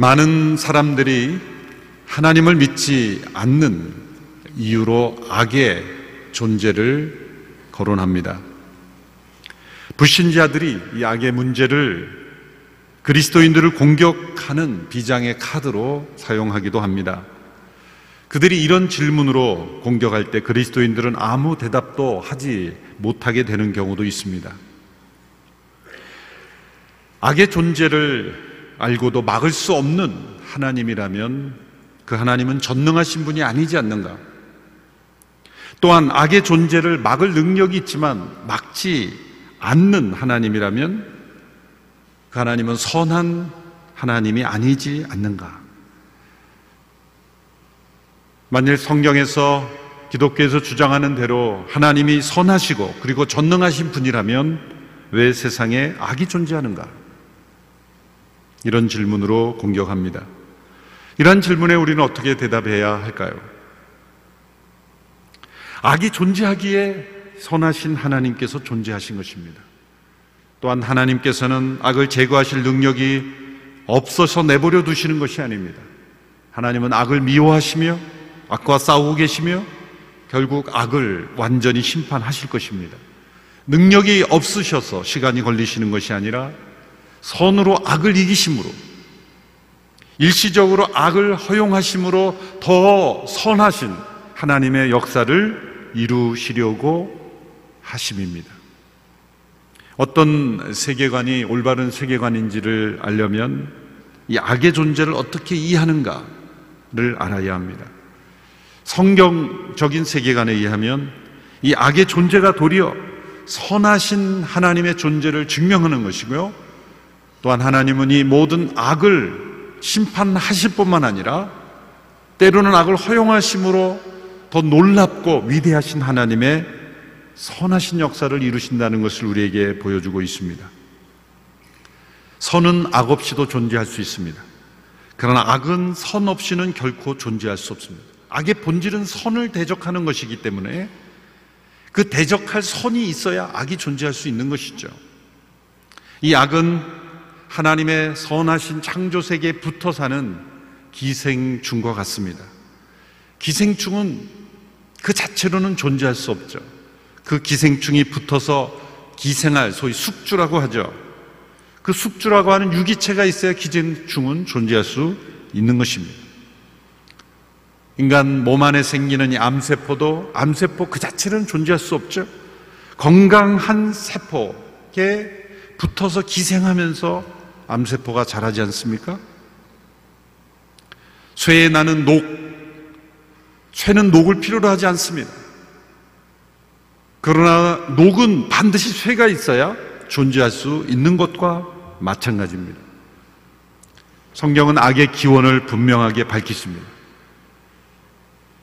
많은 사람들이 하나님을 믿지 않는 이유로 악의 존재를 거론합니다. 불신자들이 이 악의 문제를 그리스도인들을 공격하는 비장의 카드로 사용하기도 합니다. 그들이 이런 질문으로 공격할 때 그리스도인들은 아무 대답도 하지 못하게 되는 경우도 있습니다. 악의 존재를 알고도 막을 수 없는 하나님이라면 그 하나님은 전능하신 분이 아니지 않는가? 또한 악의 존재를 막을 능력이 있지만 막지 않는 하나님이라면 그 하나님은 선한 하나님이 아니지 않는가? 만일 성경에서 기독교에서 주장하는 대로 하나님이 선하시고 그리고 전능하신 분이라면 왜 세상에 악이 존재하는가? 이런 질문으로 공격합니다. 이러한 질문에 우리는 어떻게 대답해야 할까요? 악이 존재하기에 선하신 하나님께서 존재하신 것입니다. 또한 하나님께서는 악을 제거하실 능력이 없어서 내버려 두시는 것이 아닙니다. 하나님은 악을 미워하시며 악과 싸우고 계시며 결국 악을 완전히 심판하실 것입니다. 능력이 없으셔서 시간이 걸리시는 것이 아니라 선으로 악을 이기심으로 일시적으로 악을 허용하심으로 더 선하신 하나님의 역사를 이루시려고 하심입니다. 어떤 세계관이 올바른 세계관인지를 알려면 이 악의 존재를 어떻게 이해하는가를 알아야 합니다. 성경적인 세계관에 의하면 이 악의 존재가 도리어 선하신 하나님의 존재를 증명하는 것이고요. 또한 하나님은 이 모든 악을 심판하실 뿐만 아니라 때로는 악을 허용하심으로 더 놀랍고 위대하신 하나님의 선하신 역사를 이루신다는 것을 우리에게 보여주고 있습니다. 선은 악 없이도 존재할 수 있습니다. 그러나 악은 선 없이는 결코 존재할 수 없습니다. 악의 본질은 선을 대적하는 것이기 때문에 그 대적할 선이 있어야 악이 존재할 수 있는 것이죠. 이 악은 하나님의 선하신 창조 세계에 붙어 사는 기생충과 같습니다. 기생충은 그 자체로는 존재할 수 없죠. 그 기생충이 붙어서 기생할 소위 숙주라고 하죠. 그 숙주라고 하는 유기체가 있어야 기생충은 존재할 수 있는 것입니다. 인간 몸 안에 생기는 이 암세포도 암세포 그 자체는 존재할 수 없죠. 건강한 세포에 붙어서 기생하면서 암세포가 자라지 않습니까? 쇠에 나는 녹, 쇠는 녹을 필요로 하지 않습니다. 그러나 녹은 반드시 쇠가 있어야 존재할 수 있는 것과 마찬가지입니다. 성경은 악의 기원을 분명하게 밝히십니다.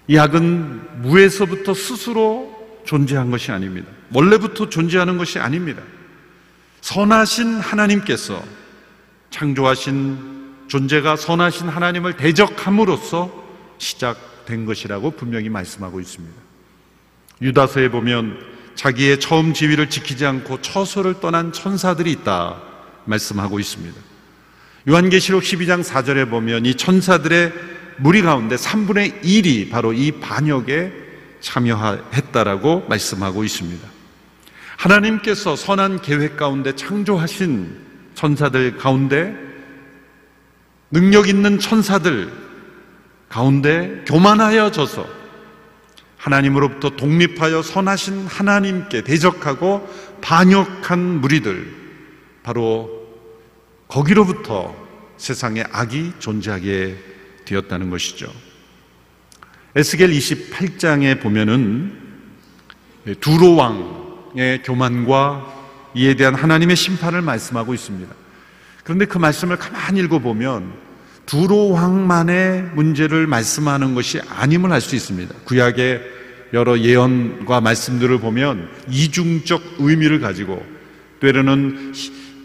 이 악은 무에서부터 스스로 존재한 것이 아닙니다. 원래부터 존재하는 것이 아닙니다. 선하신 하나님께서 창조하신 존재가 선하신 하나님을 대적함으로써 시작된 것이라고 분명히 말씀하고 있습니다. 유다서에 보면 자기의 처음 지위를 지키지 않고 처소를 떠난 천사들이 있다 말씀하고 있습니다. 요한계시록 12장 4절에 보면 이 천사들의 무리 가운데 3분의 1이 바로 이 반역에 참여했다라고 말씀하고 있습니다. 하나님께서 선한 계획 가운데 창조하신 천사들 가운데 능력 있는 천사들 가운데 교만하여 져서 하나님으로부터 독립하여 선하신 하나님께 대적하고 반역한 무리들, 바로 거기로부터 세상에 악이 존재하게 되었다는 것이죠. 에스겔 28장에 보면은 두로 왕의 교만과 이에 대한 하나님의 심판을 말씀하고 있습니다. 그런데 그 말씀을 가만히 읽어보면 두로 왕만의 문제를 말씀하는 것이 아님을 알 수 있습니다. 구약의 여러 예언과 말씀들을 보면 이중적 의미를 가지고 때로는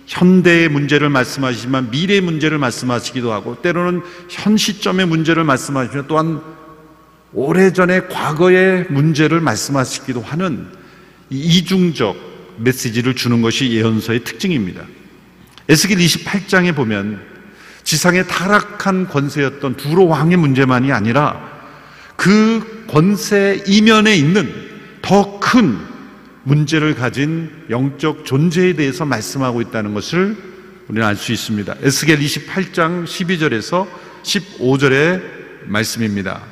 현대의 문제를 말씀하시지만 미래의 문제를 말씀하시기도 하고 때로는 현 시점의 문제를 말씀하시면 또한 오래전의 과거의 문제를 말씀하시기도 하는 이중적 메시지를 주는 것이 예언서의 특징입니다. 에스겔 28장에 보면 지상의 타락한 권세였던 두로 왕의 문제만이 아니라 그 권세 이면에 있는 더 큰 문제를 가진 영적 존재에 대해서 말씀하고 있다는 것을 우리는 알 수 있습니다. 에스겔 28장 12절에서 15절의 말씀입니다.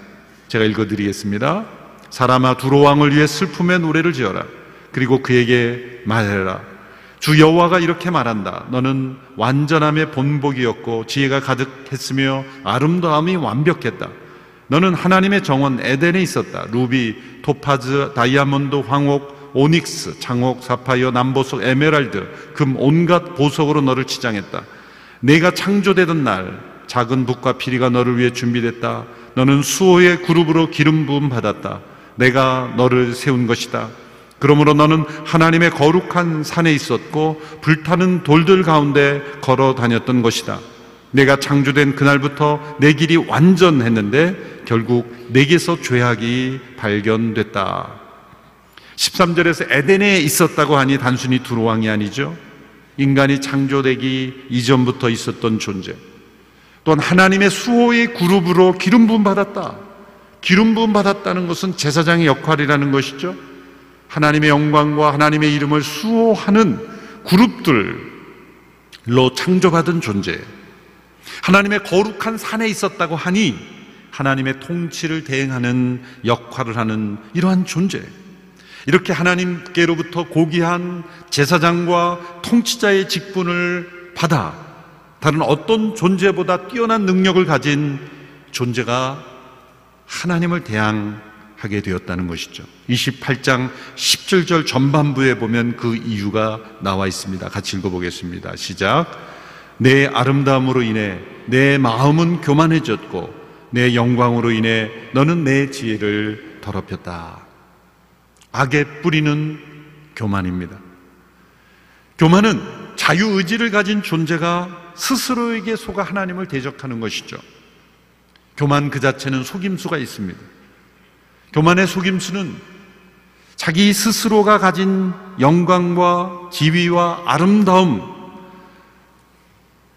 제가 읽어 드리겠습니다. 사람아 두로 왕을 위해 슬픔의 노래를 지어라. 그리고 그에게 말해라. 주 여호와가 이렇게 말한다. 너는 완전함의 본보기였고 지혜가 가득했으며 아름다움이 완벽했다. 너는 하나님의 정원 에덴에 있었다. 루비, 토파즈, 다이아몬드, 황옥, 오닉스, 장옥, 사파이어, 남보석, 에메랄드, 금 온갖 보석으로 너를 치장했다. 네가 창조되던 날 작은 북과 피리가 너를 위해 준비됐다. 너는 수호의 그룹으로 기름 부음 받았다. 내가 너를 세운 것이다. 그러므로 너는 하나님의 거룩한 산에 있었고 불타는 돌들 가운데 걸어 다녔던 것이다. 내가 창조된 그날부터 내 길이 완전했는데 결국 내게서 죄악이 발견됐다. 13절에서 에덴에 있었다고 하니 단순히 두루왕이 아니죠. 인간이 창조되기 이전부터 있었던 존재. 또한 하나님의 수호의 그룹으로 기름 부음 받았다. 기름 부음 받았다는 것은 제사장의 역할이라는 것이죠. 하나님의 영광과 하나님의 이름을 수호하는 그룹들로 창조받은 존재. 하나님의 거룩한 산에 있었다고 하니 하나님의 통치를 대행하는 역할을 하는 이러한 존재. 이렇게 하나님께로부터 고귀한 제사장과 통치자의 직분을 받아 다른 어떤 존재보다 뛰어난 능력을 가진 존재가 하나님을 대항 하게 되었다는 것이죠. 28장 17절 전반부에 보면 그 이유가 나와 있습니다. 같이 읽어보겠습니다. 시작. 내 아름다움으로 인해 내 마음은 교만해졌고 내 영광으로 인해 너는 내 지혜를 더럽혔다. 악의 뿌리는 교만입니다. 교만은 자유의지를 가진 존재가 스스로에게 속아 하나님을 대적하는 것이죠. 교만 그 자체는 속임수가 있습니다. 교만의 속임수는 자기 스스로가 가진 영광과 지위와 아름다움,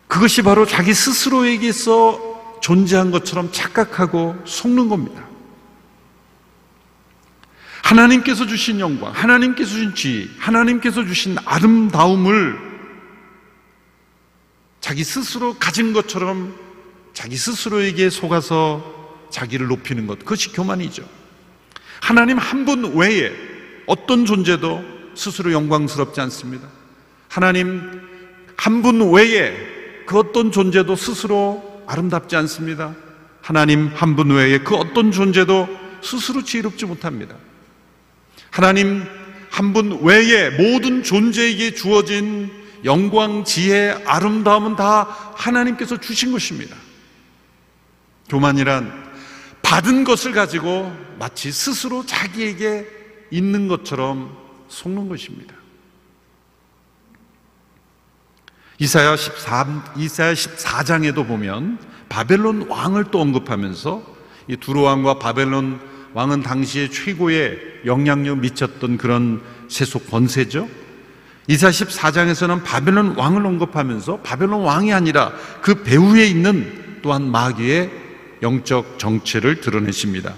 그것이 바로 자기 스스로에게서 존재한 것처럼 착각하고 속는 겁니다. 하나님께서 주신 영광, 하나님께서 주신 지위, 하나님께서 주신 아름다움을 자기 스스로 가진 것처럼 자기 스스로에게 속아서 자기를 높이는 것, 그것이 교만이죠. 하나님 한 분 외에 어떤 존재도 스스로 영광스럽지 않습니다. 하나님 한 분 외에 그 어떤 존재도 스스로 아름답지 않습니다. 하나님 한 분 외에 그 어떤 존재도 스스로 지혜롭지 못합니다. 하나님 한 분 외에 모든 존재에게 주어진 영광, 지혜, 아름다움은 다 하나님께서 주신 것입니다. 교만이란 받은 것을 가지고 마치 스스로 자기에게 있는 것처럼 속는 것입니다. 이사야 14, 이사야 14장에도 보면 바벨론 왕을 또 언급하면서 이 두로 왕과 바벨론 왕은 당시에 최고의 영향력 미쳤던 그런 세속 권세죠. 이사 14장에서는 바벨론 왕을 언급하면서 바벨론 왕이 아니라 그 배후에 있는 또한 마귀의 영적 정체를 드러내십니다.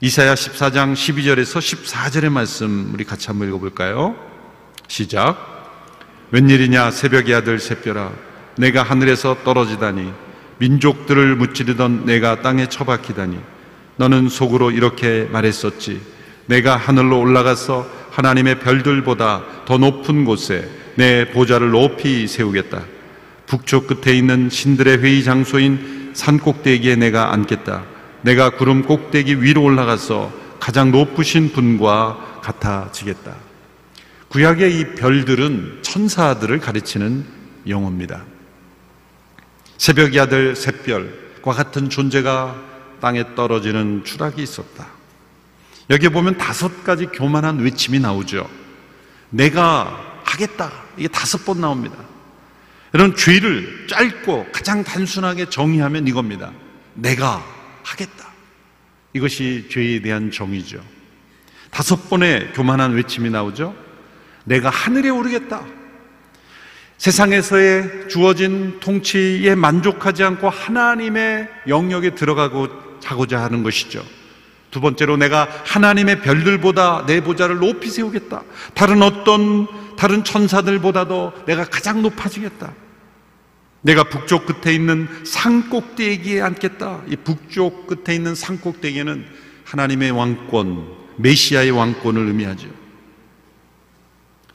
이사야 14장 12절에서 14절의 말씀 우리 같이 한번 읽어볼까요? 시작. 웬일이냐 새벽의 아들 새별아 내가 하늘에서 떨어지다니 민족들을 무찌르던 내가 땅에 처박히다니 너는 속으로 이렇게 말했었지 내가 하늘로 올라가서 하나님의 별들보다 더 높은 곳에 내 보좌를 높이 세우겠다 북쪽 끝에 있는 신들의 회의 장소인 산 꼭대기에 내가 앉겠다 내가 구름 꼭대기 위로 올라가서 가장 높으신 분과 같아지겠다 구약의 이 별들은 천사들을 가르치는 용어입니다. 새벽의 아들 샛별과 같은 존재가 땅에 떨어지는 추락이 있었다. 여기 보면 다섯 가지 교만한 외침이 나오죠. 내가 하겠다. 이게 다섯 번 나옵니다. 이런 죄를 짧고 가장 단순하게 정의하면 이겁니다. 내가 하겠다. 이것이 죄에 대한 정의죠. 다섯 번의 교만한 외침이 나오죠. 내가 하늘에 오르겠다. 세상에서의 주어진 통치에 만족하지 않고 하나님의 영역에 들어가고 자고자 하는 것이죠. 두 번째로 내가 하나님의 별들보다 내 보좌를 높이 세우겠다. 다른 어떤 다른 천사들보다도 내가 가장 높아지겠다. 내가 북쪽 끝에 있는 산 꼭대기에 앉겠다. 이 북쪽 끝에 있는 산 꼭대기에는 하나님의 왕권, 메시아의 왕권을 의미하죠.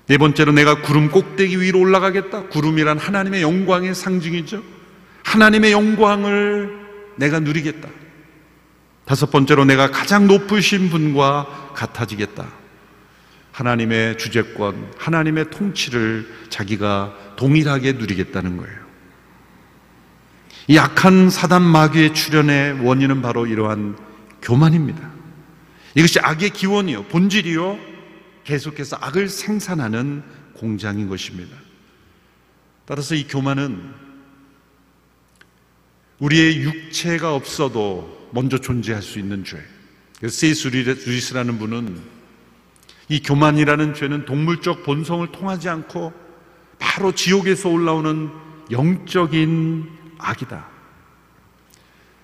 네 번째로 내가 구름 꼭대기 위로 올라가겠다. 구름이란 하나님의 영광의 상징이죠. 하나님의 영광을 내가 누리겠다. 다섯 번째로 내가 가장 높으신 분과 같아지겠다. 하나님의 주재권, 하나님의 통치를 자기가 동일하게 누리겠다는 거예요. 이 악한 사단 마귀의 출현의 원인은 바로 이러한 교만입니다. 이것이 악의 기원이요, 본질이요, 계속해서 악을 생산하는 공장인 것입니다. 따라서 이 교만은 우리의 육체가 없어도 먼저 존재할 수 있는 죄. 세이스 루이스라는 분은 이 교만이라는 죄는 동물적 본성을 통하지 않고 바로 지옥에서 올라오는 영적인 악이다.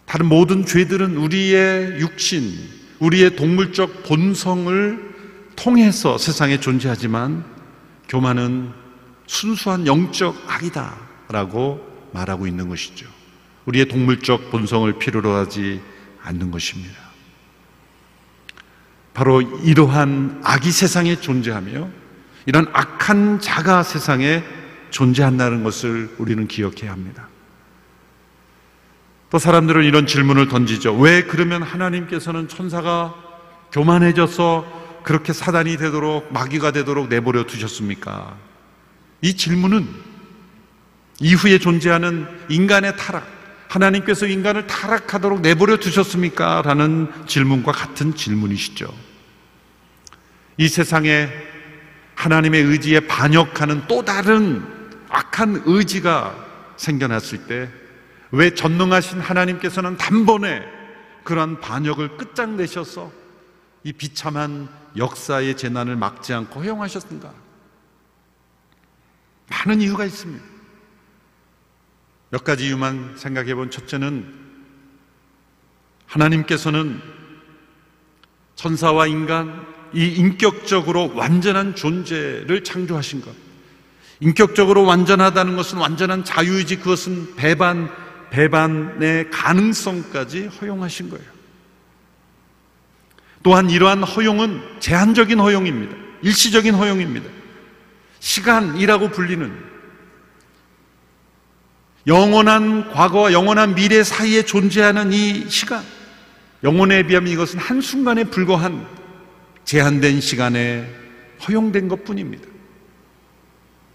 다른 모든 죄들은 우리의 육신, 우리의 동물적 본성을 통해서 세상에 존재하지만 교만은 순수한 영적 악이다. 라고 말하고 있는 것이죠. 우리의 동물적 본성을 필요로 하지 않는 것입니다. 바로 이러한 악이 세상에 존재하며 이런 악한 자가 세상에 존재한다는 것을 우리는 기억해야 합니다. 또 사람들은 이런 질문을 던지죠. 왜 그러면 하나님께서는 천사가 교만해져서 그렇게 사단이 되도록 마귀가 되도록 내버려 두셨습니까? 이 질문은 이후에 존재하는 인간의 타락, 하나님께서 인간을 타락하도록 내버려 두셨습니까? 라는 질문과 같은 질문이시죠. 이 세상에 하나님의 의지에 반역하는 또 다른 악한 의지가 생겨났을 때 왜 전능하신 하나님께서는 단번에 그러한 반역을 끝장내셔서 이 비참한 역사의 재난을 막지 않고 허용하셨는가? 많은 이유가 있습니다. 몇 가지 이유만 생각해 본 첫째는 하나님께서는 천사와 인간, 이 인격적으로 완전한 존재를 창조하신 것. 인격적으로 완전하다는 것은 완전한 자유이지 그것은 배반, 배반의 가능성까지 허용하신 거예요. 또한 이러한 허용은 제한적인 허용입니다. 일시적인 허용입니다. 시간이라고 불리는 영원한 과거와 영원한 미래 사이에 존재하는 이 시간, 영혼에 비하면 이것은 한순간에 불과한 제한된 시간에 허용된 것 뿐입니다.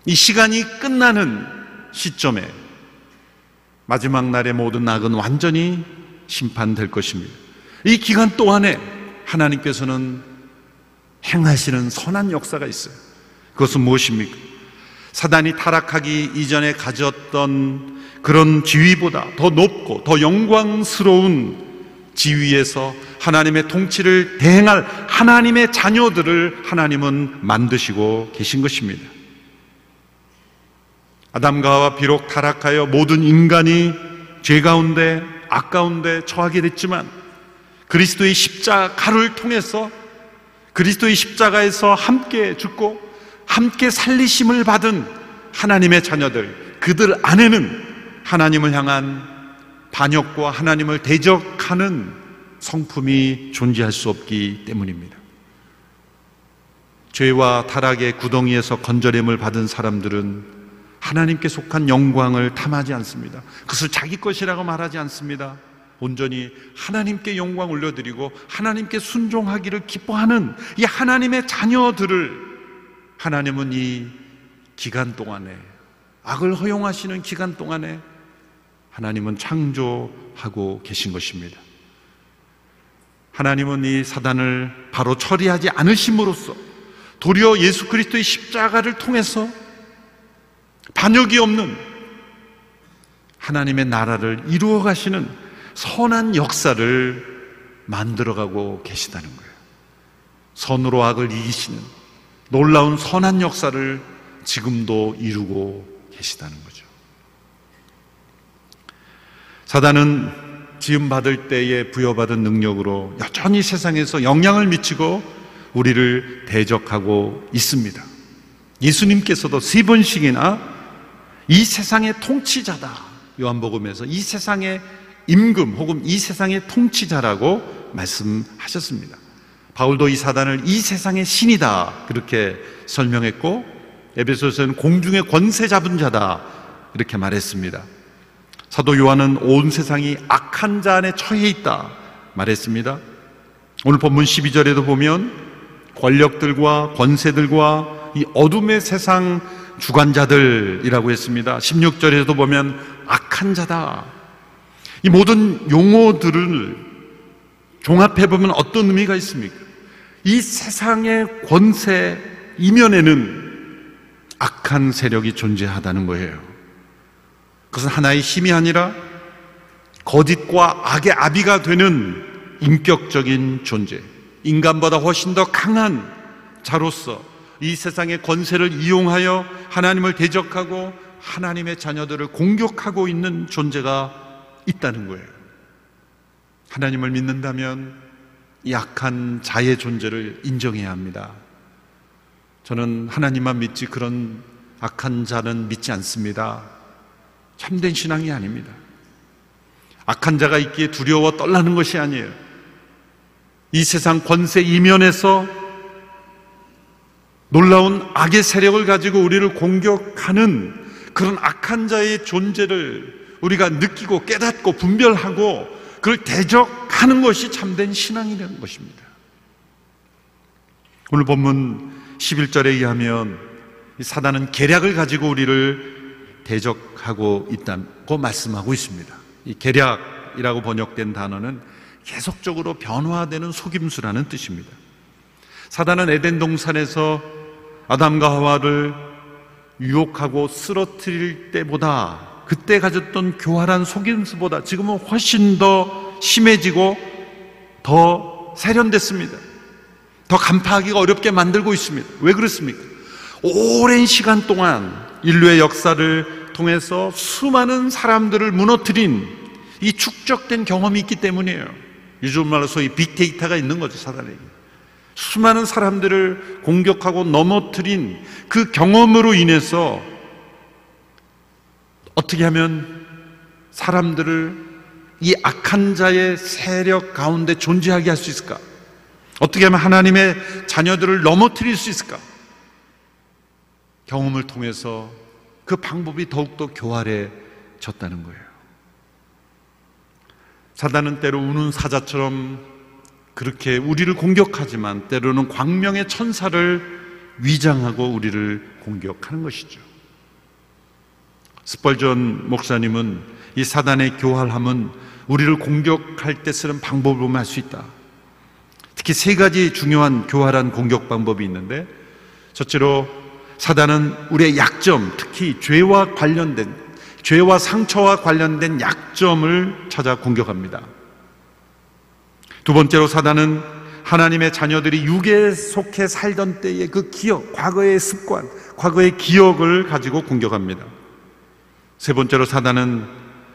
이 시간이 끝나는 시점에 마지막 날의 모든 악은 완전히 심판될 것입니다. 이 기간 동안에 하나님께서는 행하시는 선한 역사가 있어요. 그것은 무엇입니까? 사단이 타락하기 이전에 가졌던 그런 지위보다 더 높고 더 영광스러운 지위에서 하나님의 통치를 대행할 하나님의 자녀들을 하나님은 만드시고 계신 것입니다. 아담과 하와 비록 타락하여 모든 인간이 죄 가운데 악 가운데 처하게 됐지만 그리스도의 십자가를 통해서 그리스도의 십자가에서 함께 죽고 함께 살리심을 받은 하나님의 자녀들 그들 안에는 하나님을 향한 반역과 하나님을 대적하는 성품이 존재할 수 없기 때문입니다. 죄와 타락의 구덩이에서 건져냄을 받은 사람들은 하나님께 속한 영광을 탐하지 않습니다. 그것을 자기 것이라고 말하지 않습니다. 온전히 하나님께 영광 올려드리고 하나님께 순종하기를 기뻐하는 이 하나님의 자녀들을 하나님은 이 기간 동안에 악을 허용하시는 기간 동안에 하나님은 창조하고 계신 것입니다. 하나님은 이 사단을 바로 처리하지 않으심으로써 도리어 예수 그리스도의 십자가를 통해서 반역이 없는 하나님의 나라를 이루어 가시는 선한 역사를 만들어가고 계시다는 거예요. 선으로 악을 이기시는 놀라운 선한 역사를 지금도 이루고 계시다는 거죠. 사단은 지음받을 때에 부여받은 능력으로 여전히 세상에서 영향을 미치고 우리를 대적하고 있습니다. 예수님께서도 세 번씩이나 이 세상의 통치자다. 요한복음에서 이 세상의 임금 혹은 이 세상의 통치자라고 말씀하셨습니다. 바울도 이 사단을 이 세상의 신이다. 그렇게 설명했고, 에베소서는 공중의 권세 잡은 자다. 이렇게 말했습니다. 사도 요한은 온 세상이 악한 자 안에 처해 있다. 말했습니다. 오늘 본문 12절에도 보면 권력들과 권세들과 이 어둠의 세상 주관자들이라고 했습니다. 16절에도 보면 악한 자다. 이 모든 용어들을 종합해 보면 어떤 의미가 있습니까? 이 세상의 권세 이면에는 악한 세력이 존재하다는 거예요. 그것은 하나의 힘이 아니라 거짓과 악의 아비가 되는 인격적인 존재, 인간보다 훨씬 더 강한 자로서 이 세상의 권세를 이용하여 하나님을 대적하고 하나님의 자녀들을 공격하고 있는 존재가 있다는 거예요. 하나님을 믿는다면 약한 자의 존재를 인정해야 합니다. 저는 하나님만 믿지 그런 악한 자는 믿지 않습니다. 참된 신앙이 아닙니다. 악한 자가 있기에 두려워 떨라는 것이 아니에요. 이 세상 권세 이면에서 놀라운 악의 세력을 가지고 우리를 공격하는 그런 악한 자의 존재를 우리가 느끼고 깨닫고 분별하고 그걸 대적하는 것이 참된 신앙이라는 것입니다. 오늘 본문 11절에 의하면 사단은 계략을 가지고 우리를 대적하고 있다고 말씀하고 있습니다. 이 계략이라고 번역된 단어는 계속적으로 변화되는 속임수라는 뜻입니다. 사단은 에덴 동산에서 아담과 하와를 유혹하고 쓰러뜨릴 때보다 그때 가졌던 교활한 속임수보다 지금은 훨씬 더 심해지고 더 세련됐습니다. 더 간파하기가 어렵게 만들고 있습니다. 왜 그렇습니까? 오랜 시간 동안 인류의 역사를 통해서 수많은 사람들을 무너뜨린 이 축적된 경험이 있기 때문이에요. 요즘 말로 소위 빅데이터가 있는 거죠, 사단에게. 수많은 사람들을 공격하고 넘어뜨린 그 경험으로 인해서 어떻게 하면 사람들을 이 악한 자의 세력 가운데 존재하게 할 수 있을까? 어떻게 하면 하나님의 자녀들을 넘어뜨릴 수 있을까? 경험을 통해서 그 방법이 더욱더 교활해졌다는 거예요. 사단은 때로 우는 사자처럼 그렇게 우리를 공격하지만 때로는 광명의 천사를 위장하고 우리를 공격하는 것이죠. 스펄전 목사님은 이 사단의 교활함은 우리를 공격할 때 쓰는 방법을 보면 알 수 있다. 특히 세 가지 중요한 교활한 공격 방법이 있는데 첫째로 사단은 우리의 약점, 특히 죄와 관련된 죄와 상처와 관련된 약점을 찾아 공격합니다. 두 번째로 사단은 하나님의 자녀들이 육에 속해 살던 때의 그 기억, 과거의 습관, 과거의 기억을 가지고 공격합니다. 세 번째로 사단은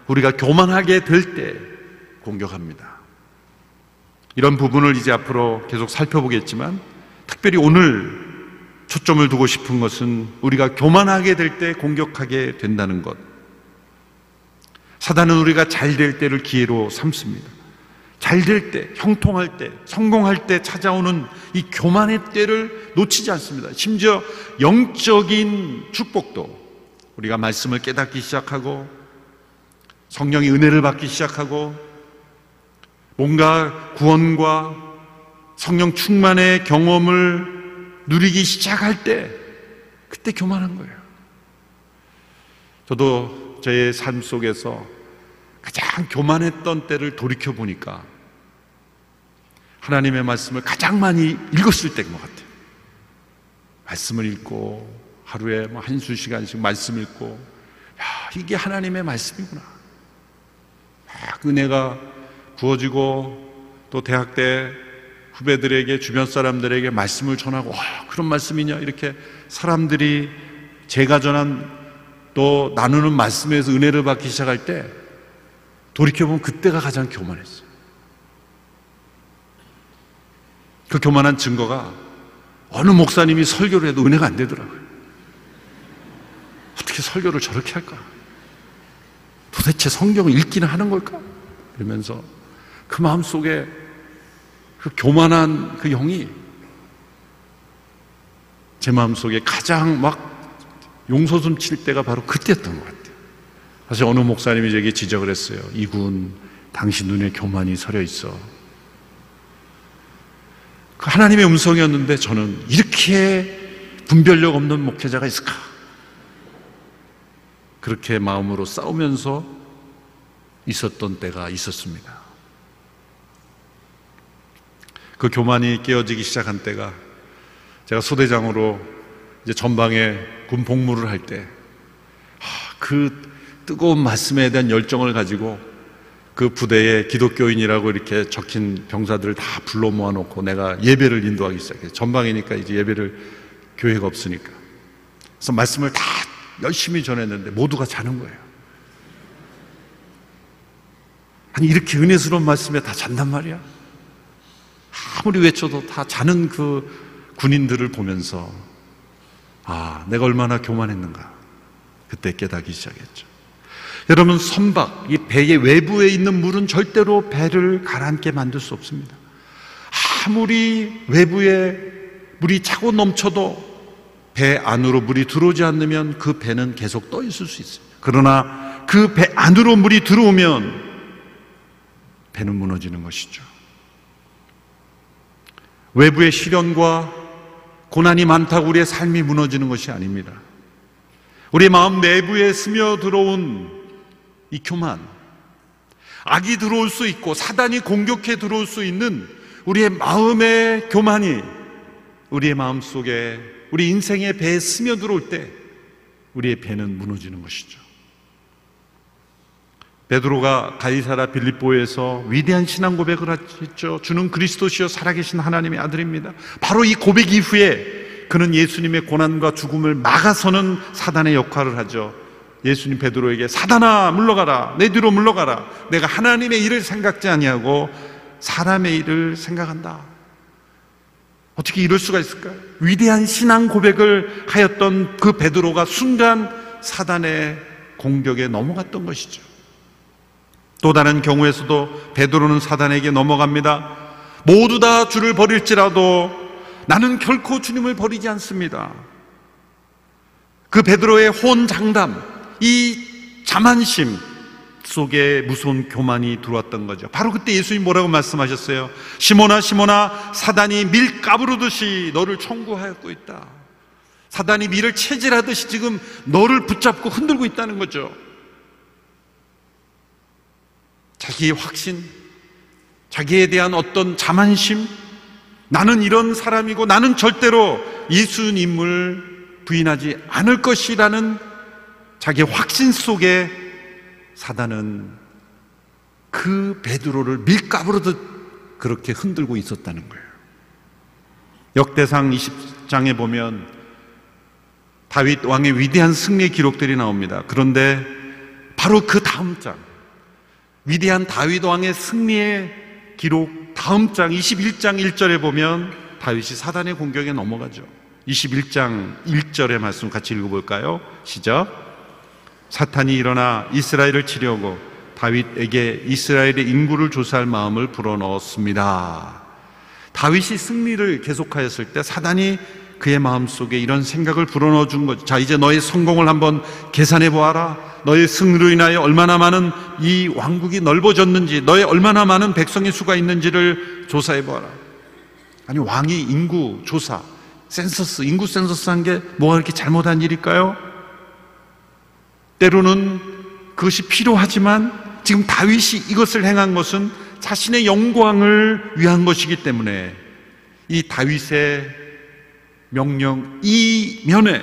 우리가 교만하게 될 때 공격합니다. 이런 부분을 이제 앞으로 계속 살펴보겠지만 특별히 오늘 초점을 두고 싶은 것은 우리가 교만하게 될 때 공격하게 된다는 것. 사단은 우리가 잘 될 때를 기회로 삼습니다. 잘 될 때, 형통할 때, 성공할 때 찾아오는 이 교만의 때를 놓치지 않습니다. 심지어 영적인 축복도 우리가 말씀을 깨닫기 시작하고 성령의 은혜를 받기 시작하고 뭔가 구원과 성령 충만의 경험을 누리기 시작할 때 그때 교만한 거예요. 저도 제삶 속에서 가장 교만했던 때를 돌이켜 보니까 하나님의 말씀을 가장 많이 읽었을 때인 것 같아요. 말씀을 읽고 하루에 뭐 한수 시간씩 말씀 읽고 야 이게 하나님의 말씀이구나. 막 은혜가 부어지고 또 대학 때 후배들에게 주변 사람들에게 말씀을 전하고 와, 그런 말씀이냐 이렇게 사람들이 제가 전한 또또 나누는 말씀에서 은혜를 받기 시작할 때 돌이켜보면 그때가 가장 교만했어요. 그 교만한 증거가 어느 목사님이 설교를 해도 은혜가 안 되더라고요. 어떻게 설교를 저렇게 할까? 도대체 성경을 읽기는 하는 걸까? 이러면서 그 마음 속에 그 교만한 그 영이 제 마음 속에 가장 막 용서숨 칠 때가 바로 그때였던 것 같아요. 사실 어느 목사님이 제게 지적을 했어요. 이군, 당신 눈에 교만이 서려 있어. 그 하나님의 음성이었는데 저는 이렇게 분별력 없는 목회자가 있을까? 그렇게 마음으로 싸우면서 있었던 때가 있었습니다. 그 교만이 깨어지기 시작한 때가 제가 소대장으로 이제 전방에 군 복무를 할 때 그 뜨거운 말씀에 대한 열정을 가지고 그 부대에 기독교인이라고 이렇게 적힌 병사들을 다 불러 모아놓고 내가 예배를 인도하기 시작해요. 전방이니까 이제 예배를 교회가 없으니까. 그래서 말씀을 다 열심히 전했는데 모두가 자는 거예요. 아니 이렇게 은혜스러운 말씀에 다 잔단 말이야. 아무리 외쳐도 다 자는 그 군인들을 보면서 아, 내가 얼마나 교만했는가. 그때 깨닫기 시작했죠. 여러분, 선박, 이 배의 외부에 있는 물은 절대로 배를 가라앉게 만들 수 없습니다. 아무리 외부에 물이 차고 넘쳐도 배 안으로 물이 들어오지 않으면 그 배는 계속 떠 있을 수 있습니다. 그러나 그 배 안으로 물이 들어오면 배는 무너지는 것이죠. 외부의 시련과 고난이 많다고 우리의 삶이 무너지는 것이 아닙니다. 우리 마음 내부에 스며들어온 이 교만, 악이 들어올 수 있고 사단이 공격해 들어올 수 있는 우리의 마음의 교만이 우리의 마음 속에 우리 인생의 배에 스며들어올 때 우리의 배는 무너지는 것이죠. 베드로가 가이사라 빌립보에서 위대한 신앙 고백을 했죠. 주는 그리스도시요 살아계신 하나님의 아들입니다. 바로 이 고백 이후에 그는 예수님의 고난과 죽음을 막아서는 사단의 역할을 하죠. 예수님 베드로에게 사단아 물러가라 내 뒤로 물러가라 내가 하나님의 일을 생각지 아니하고 사람의 일을 생각한다. 어떻게 이럴 수가 있을까요? 위대한 신앙 고백을 하였던 그 베드로가 순간 사단의 공격에 넘어갔던 것이죠. 또 다른 경우에서도 베드로는 사단에게 넘어갑니다. 모두 다 주를 버릴지라도 나는 결코 주님을 버리지 않습니다. 그 베드로의 혼장담, 이 자만심 속에 무서운 교만이 들어왔던 거죠. 바로 그때 예수님 뭐라고 말씀하셨어요? 시모나 시모나 사단이 밀 까부르듯이 너를 청구하였고 있다. 사단이 밀을 체질하듯이 지금 너를 붙잡고 흔들고 있다는 거죠. 자기의 확신, 자기에 대한 어떤 자만심, 나는 이런 사람이고 나는 절대로 예수님을 부인하지 않을 것이라는 자기의 확신 속에 사단은 그 베드로를 밀가부르듯 그렇게 흔들고 있었다는 거예요. 역대상 20장에 보면 다윗 왕의 위대한 승리 기록들이 나옵니다. 그런데 바로 그 다음 장 위대한 다윗 왕의 승리의 기록 다음 장 21장 1절에 보면 다윗이 사단의 공격에 넘어가죠. 21장 1절의 말씀 같이 읽어볼까요? 시작. 사탄이 일어나 이스라엘을 치려고 다윗에게 이스라엘의 인구를 조사할 마음을 불어넣었습니다. 다윗이 승리를 계속하였을 때 사단이 그의 마음속에 이런 생각을 불어넣어 준 거죠. 자, 이제 너의 성공을 한번 계산해 보아라. 너의 승리로 인하여 얼마나 많은 이 왕국이 넓어졌는지, 너의 얼마나 많은 백성의 수가 있는지를 조사해 보아라. 아니, 왕이 인구 조사, 센서스, 인구 센서스 한 게 뭐가 그렇게 잘못한 일일까요? 때로는 그것이 필요하지만 지금 다윗이 이것을 행한 것은 자신의 영광을 위한 것이기 때문에 이 다윗의 명령 이면에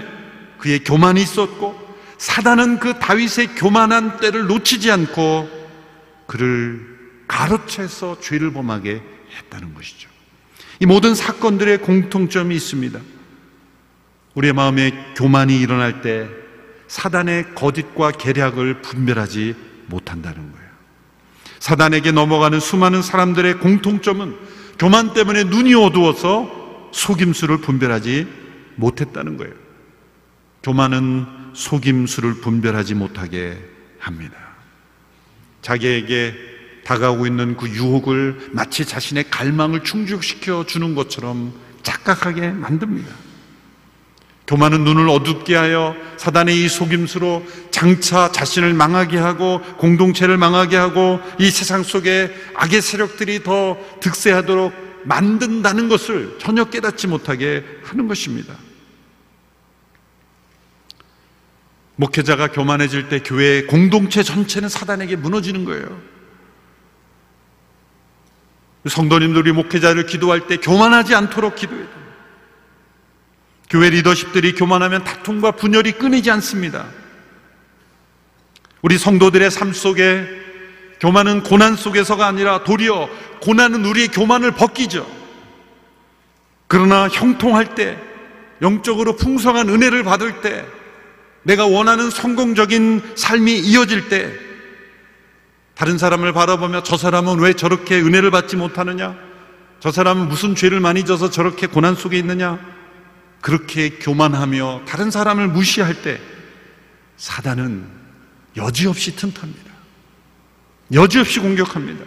그의 교만이 있었고 사단은 그 다윗의 교만한 때를 놓치지 않고 그를 가로채서 죄를 범하게 했다는 것이죠. 이 모든 사건들의 공통점이 있습니다. 우리의 마음에 교만이 일어날 때 사단의 거짓과 계략을 분별하지 못한다는 거예요. 사단에게 넘어가는 수많은 사람들의 공통점은 교만 때문에 눈이 어두워서 속임수를 분별하지 못했다는 거예요. 교만은 속임수를 분별하지 못하게 합니다. 자기에게 다가오고 있는 그 유혹을 마치 자신의 갈망을 충족시켜 주는 것처럼 착각하게 만듭니다. 교만은 눈을 어둡게 하여 사단의 이 속임수로 장차 자신을 망하게 하고 공동체를 망하게 하고 이 세상 속에 악의 세력들이 더 득세하도록 만든다는 것을 전혀 깨닫지 못하게 하는 것입니다. 목회자가 교만해질 때 교회의 공동체 전체는 사단에게 무너지는 거예요. 성도님들이 목회자를 기도할 때 교만하지 않도록 됩니다. 교회 리더십들이 교만하면 다툼과 분열이 끊이지 않습니다. 우리 성도들의 삶 속에 교만은 고난 속에서가 아니라 도리어 고난은 우리의 교만을 벗기죠. 그러나 형통할 때, 영적으로 풍성한 은혜를 받을 때, 내가 원하는 성공적인 삶이 이어질 때, 다른 사람을 바라보며 저 사람은 왜 저렇게 은혜를 받지 못하느냐? 저 사람은 무슨 죄를 많이 져서 저렇게 고난 속에 있느냐? 그렇게 교만하며 다른 사람을 무시할 때 사단은 여지없이 틈탑니다. 여지없이 공격합니다.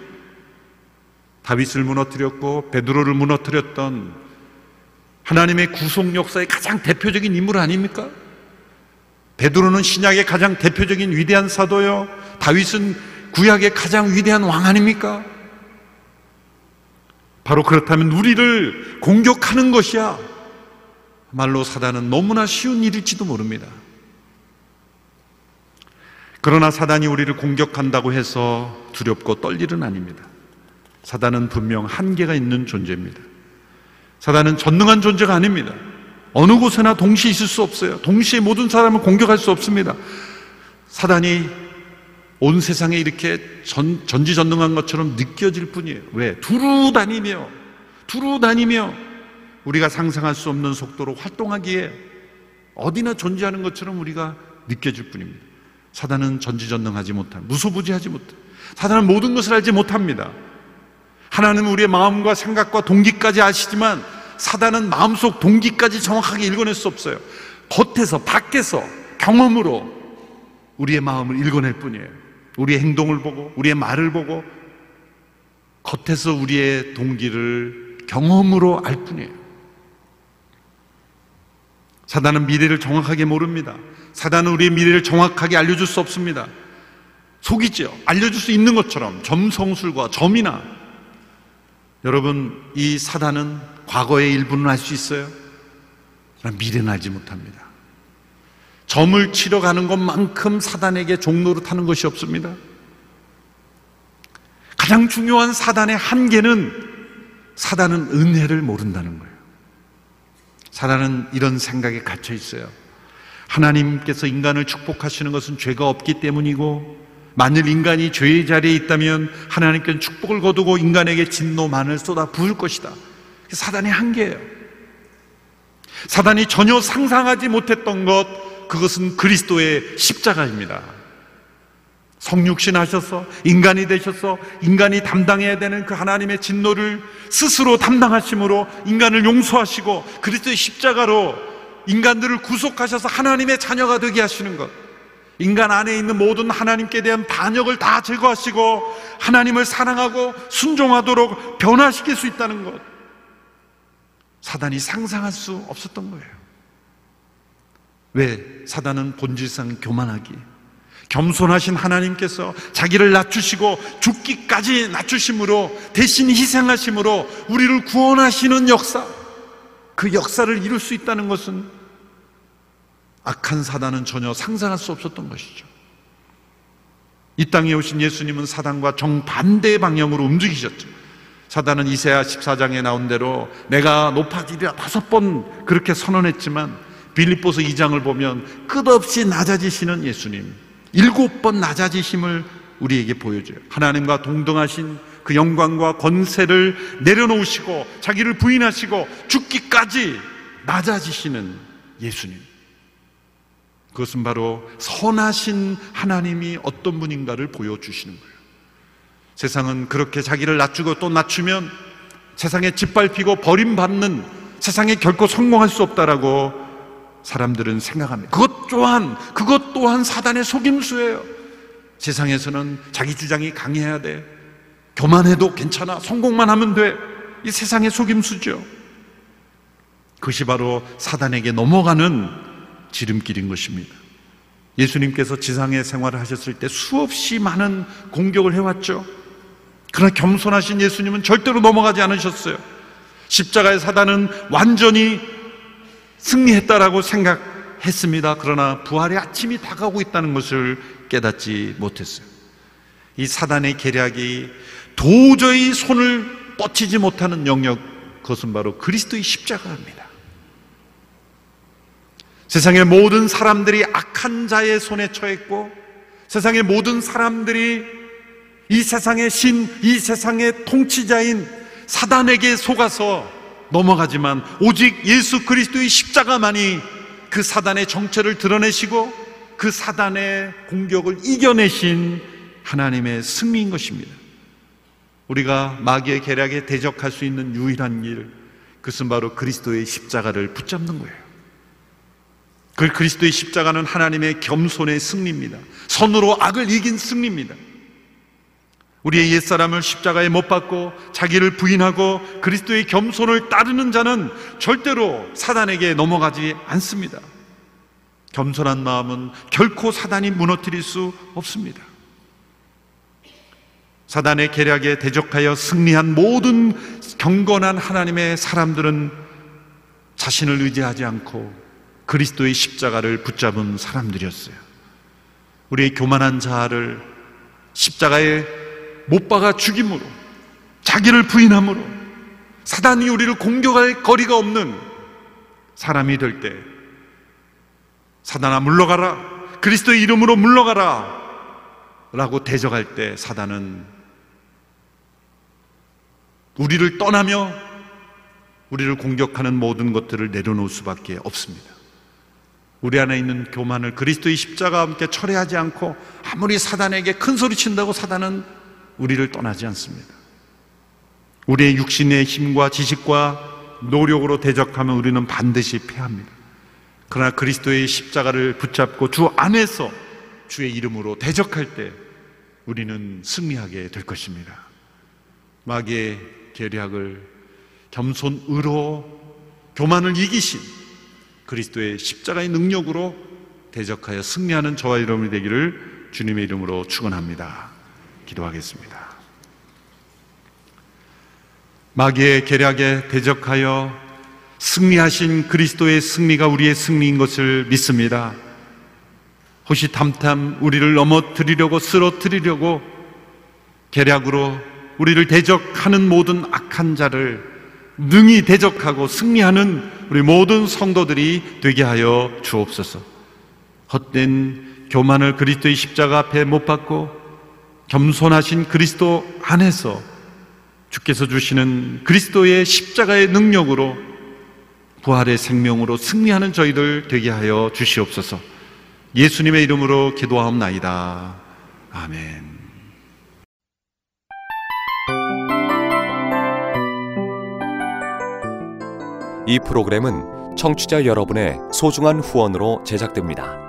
다윗을 무너뜨렸고 베드로를 무너뜨렸던 하나님의 구속 역사의 가장 대표적인 인물 아닙니까? 베드로는 신약의 가장 대표적인 위대한 사도요. 다윗은 구약의 가장 위대한 왕 아닙니까? 바로 그렇다면 우리를 공격하는 것이야. 말로 사단은 너무나 쉬운 일일지도 모릅니다. 그러나 사단이 우리를 공격한다고 해서 두렵고 떨 일은 아닙니다. 사단은 분명 한계가 있는 존재입니다. 사단은 전능한 존재가 아닙니다. 어느 곳에나 동시에 있을 수 없어요. 동시에 모든 사람을 공격할 수 없습니다. 사단이 온 세상에 이렇게 전, 전지전능한 것처럼 느껴질 뿐이에요. 왜? 두루 다니며, 두루 다니며 우리가 상상할 수 없는 속도로 활동하기에 어디나 존재하는 것처럼 우리가 느껴질 뿐입니다. 사단은 전지전능하지 못한, 무소부지하지 못한, 사단은 모든 것을 알지 못합니다. 하나님은 우리의 마음과 생각과 동기까지 아시지만 사단은 마음속 동기까지 정확하게 읽어낼 수 없어요. 겉에서, 밖에서, 경험으로 우리의 마음을 읽어낼 뿐이에요. 우리의 행동을 보고, 우리의 말을 보고, 겉에서 우리의 동기를 경험으로 알 뿐이에요. 사단은 미래를 정확하게 모릅니다. 사단은 우리의 미래를 정확하게 알려줄 수 없습니다. 속이죠. 알려줄 수 있는 것처럼 점성술과 점이나 여러분 이 사단은 과거의 일부는 알 수 있어요. 그러나 미래는 알지 못합니다. 점을 치러 가는 것만큼 사단에게 종로를 타는 것이 없습니다. 가장 중요한 사단의 한계는 사단은 은혜를 모른다는 거예요. 사단은 이런 생각에 갇혀 있어요. 하나님께서 인간을 축복하시는 것은 죄가 없기 때문이고 만일 인간이 죄의 자리에 있다면 하나님께는 축복을 거두고 인간에게 진노만을 쏟아 부을 것이다. 사단의 한계예요. 사단이 전혀 상상하지 못했던 것, 그것은 그리스도의 십자가입니다. 성육신 하셔서 인간이 되셔서 인간이 담당해야 되는 그 하나님의 진노를 스스로 담당하심으로 인간을 용서하시고 그리스도의 십자가로 인간들을 구속하셔서 하나님의 자녀가 되게 하시는 것. 인간 안에 있는 모든 하나님께 대한 반역을 다 제거하시고 하나님을 사랑하고 순종하도록 변화시킬 수 있다는 것. 사단이 상상할 수 없었던 거예요. 왜? 사단은 본질상 교만하기. 겸손하신 하나님께서 자기를 낮추시고 죽기까지 낮추심으로 대신 희생하심으로 우리를 구원하시는 역사, 그 역사를 이룰 수 있다는 것은 악한 사단은 전혀 상상할 수 없었던 것이죠. 이 땅에 오신 예수님은 사단과 정반대의 방향으로 움직이셨죠. 사단은 이세야 14장에 나온 대로 내가 높아지리라 다섯 번 그렇게 선언했지만 빌립보서 2장을 보면 끝없이 낮아지시는 예수님 일곱 번 낮아지심을 우리에게 보여줘요. 하나님과 동등하신 그 영광과 권세를 내려놓으시고 자기를 부인하시고 죽기까지 낮아지시는 예수님. 그것은 바로 선하신 하나님이 어떤 분인가를 보여주시는 거예요. 세상은 그렇게 자기를 낮추고 또 낮추면 세상에 짓밟히고 버림받는 세상에 결코 성공할 수 없다라고 사람들은 생각합니다. 그것 또한, 그것 또한 사단의 속임수예요. 세상에서는 자기 주장이 강해야 돼. 교만해도 괜찮아. 성공만 하면 돼. 이 세상의 속임수죠. 그것이 바로 사단에게 넘어가는 지름길인 것입니다. 예수님께서 지상에 생활을 하셨을 때 수없이 많은 공격을 해왔죠. 그러나 겸손하신 예수님은 절대로 넘어가지 않으셨어요. 십자가의 사단은 완전히 승리했다라고 생각했습니다. 그러나 부활의 아침이 다가오고 있다는 것을 깨닫지 못했어요. 이 사단의 계략이 도저히 손을 뻗치지 못하는 영역, 그것은 바로 그리스도의 십자가입니다. 세상의 모든 사람들이 악한 자의 손에 처했고 세상의 모든 사람들이 이 세상의 신, 이 세상의 통치자인 사단에게 속아서 넘어가지만 오직 예수 그리스도의 십자가만이 그 사단의 정체를 드러내시고 그 사단의 공격을 이겨내신 하나님의 승리인 것입니다. 우리가 마귀의 계략에 대적할 수 있는 유일한 길, 그것은 바로 그리스도의 십자가를 붙잡는 거예요. 그 그리스도의 십자가는 하나님의 겸손의 승리입니다. 선으로 악을 이긴 승리입니다. 우리의 옛사람을 십자가에 못 박고 자기를 부인하고 그리스도의 겸손을 따르는 자는 절대로 사단에게 넘어가지 않습니다. 겸손한 마음은 결코 사단이 무너뜨릴 수 없습니다. 사단의 계략에 대적하여 승리한 모든 경건한 하나님의 사람들은 자신을 의지하지 않고 그리스도의 십자가를 붙잡은 사람들이었어요. 우리의 교만한 자아를 십자가에 못 박아 죽임으로 자기를 부인함으로 사단이 우리를 공격할 거리가 없는 사람이 될 때 사단아 물러가라 그리스도의 이름으로 물러가라 라고 대적할 때 사단은 우리를 떠나며 우리를 공격하는 모든 것들을 내려놓을 수밖에 없습니다. 우리 안에 있는 교만을 그리스도의 십자가와 함께 철회하지 않고 아무리 사단에게 큰 소리 친다고 사단은 우리를 떠나지 않습니다. 우리의 육신의 힘과 지식과 노력으로 대적하면 우리는 반드시 패합니다. 그러나 그리스도의 십자가를 붙잡고 주 안에서 주의 이름으로 대적할 때 우리는 승리하게 될 것입니다. 마귀의 계략을 겸손으로 교만을 이기신 그리스도의 십자가의 능력으로 대적하여 승리하는 저와 여러분이 되기를 주님의 이름으로 축원합니다. 기도하겠습니다. 마귀의 계략에 대적하여 승리하신 그리스도의 승리가 우리의 승리인 것을 믿습니다. 호시탐탐 우리를 넘어뜨리려고 쓰러뜨리려고 계략으로 우리를 대적하는 모든 악한 자를 능히 대적하고 승리하는 우리 모든 성도들이 되게 하여 주옵소서. 헛된 교만을 그리스도의 십자가 앞에 못 받고 겸손하신 그리스도 안에서 주께서 주시는 그리스도의 십자가의 능력으로 부활의 생명으로 승리하는 저희들 되게 하여 주시옵소서. 예수님의 이름으로 기도하옵나이다. 아멘. 이 프로그램은 청취자 여러분의 소중한 후원으로 제작됩니다.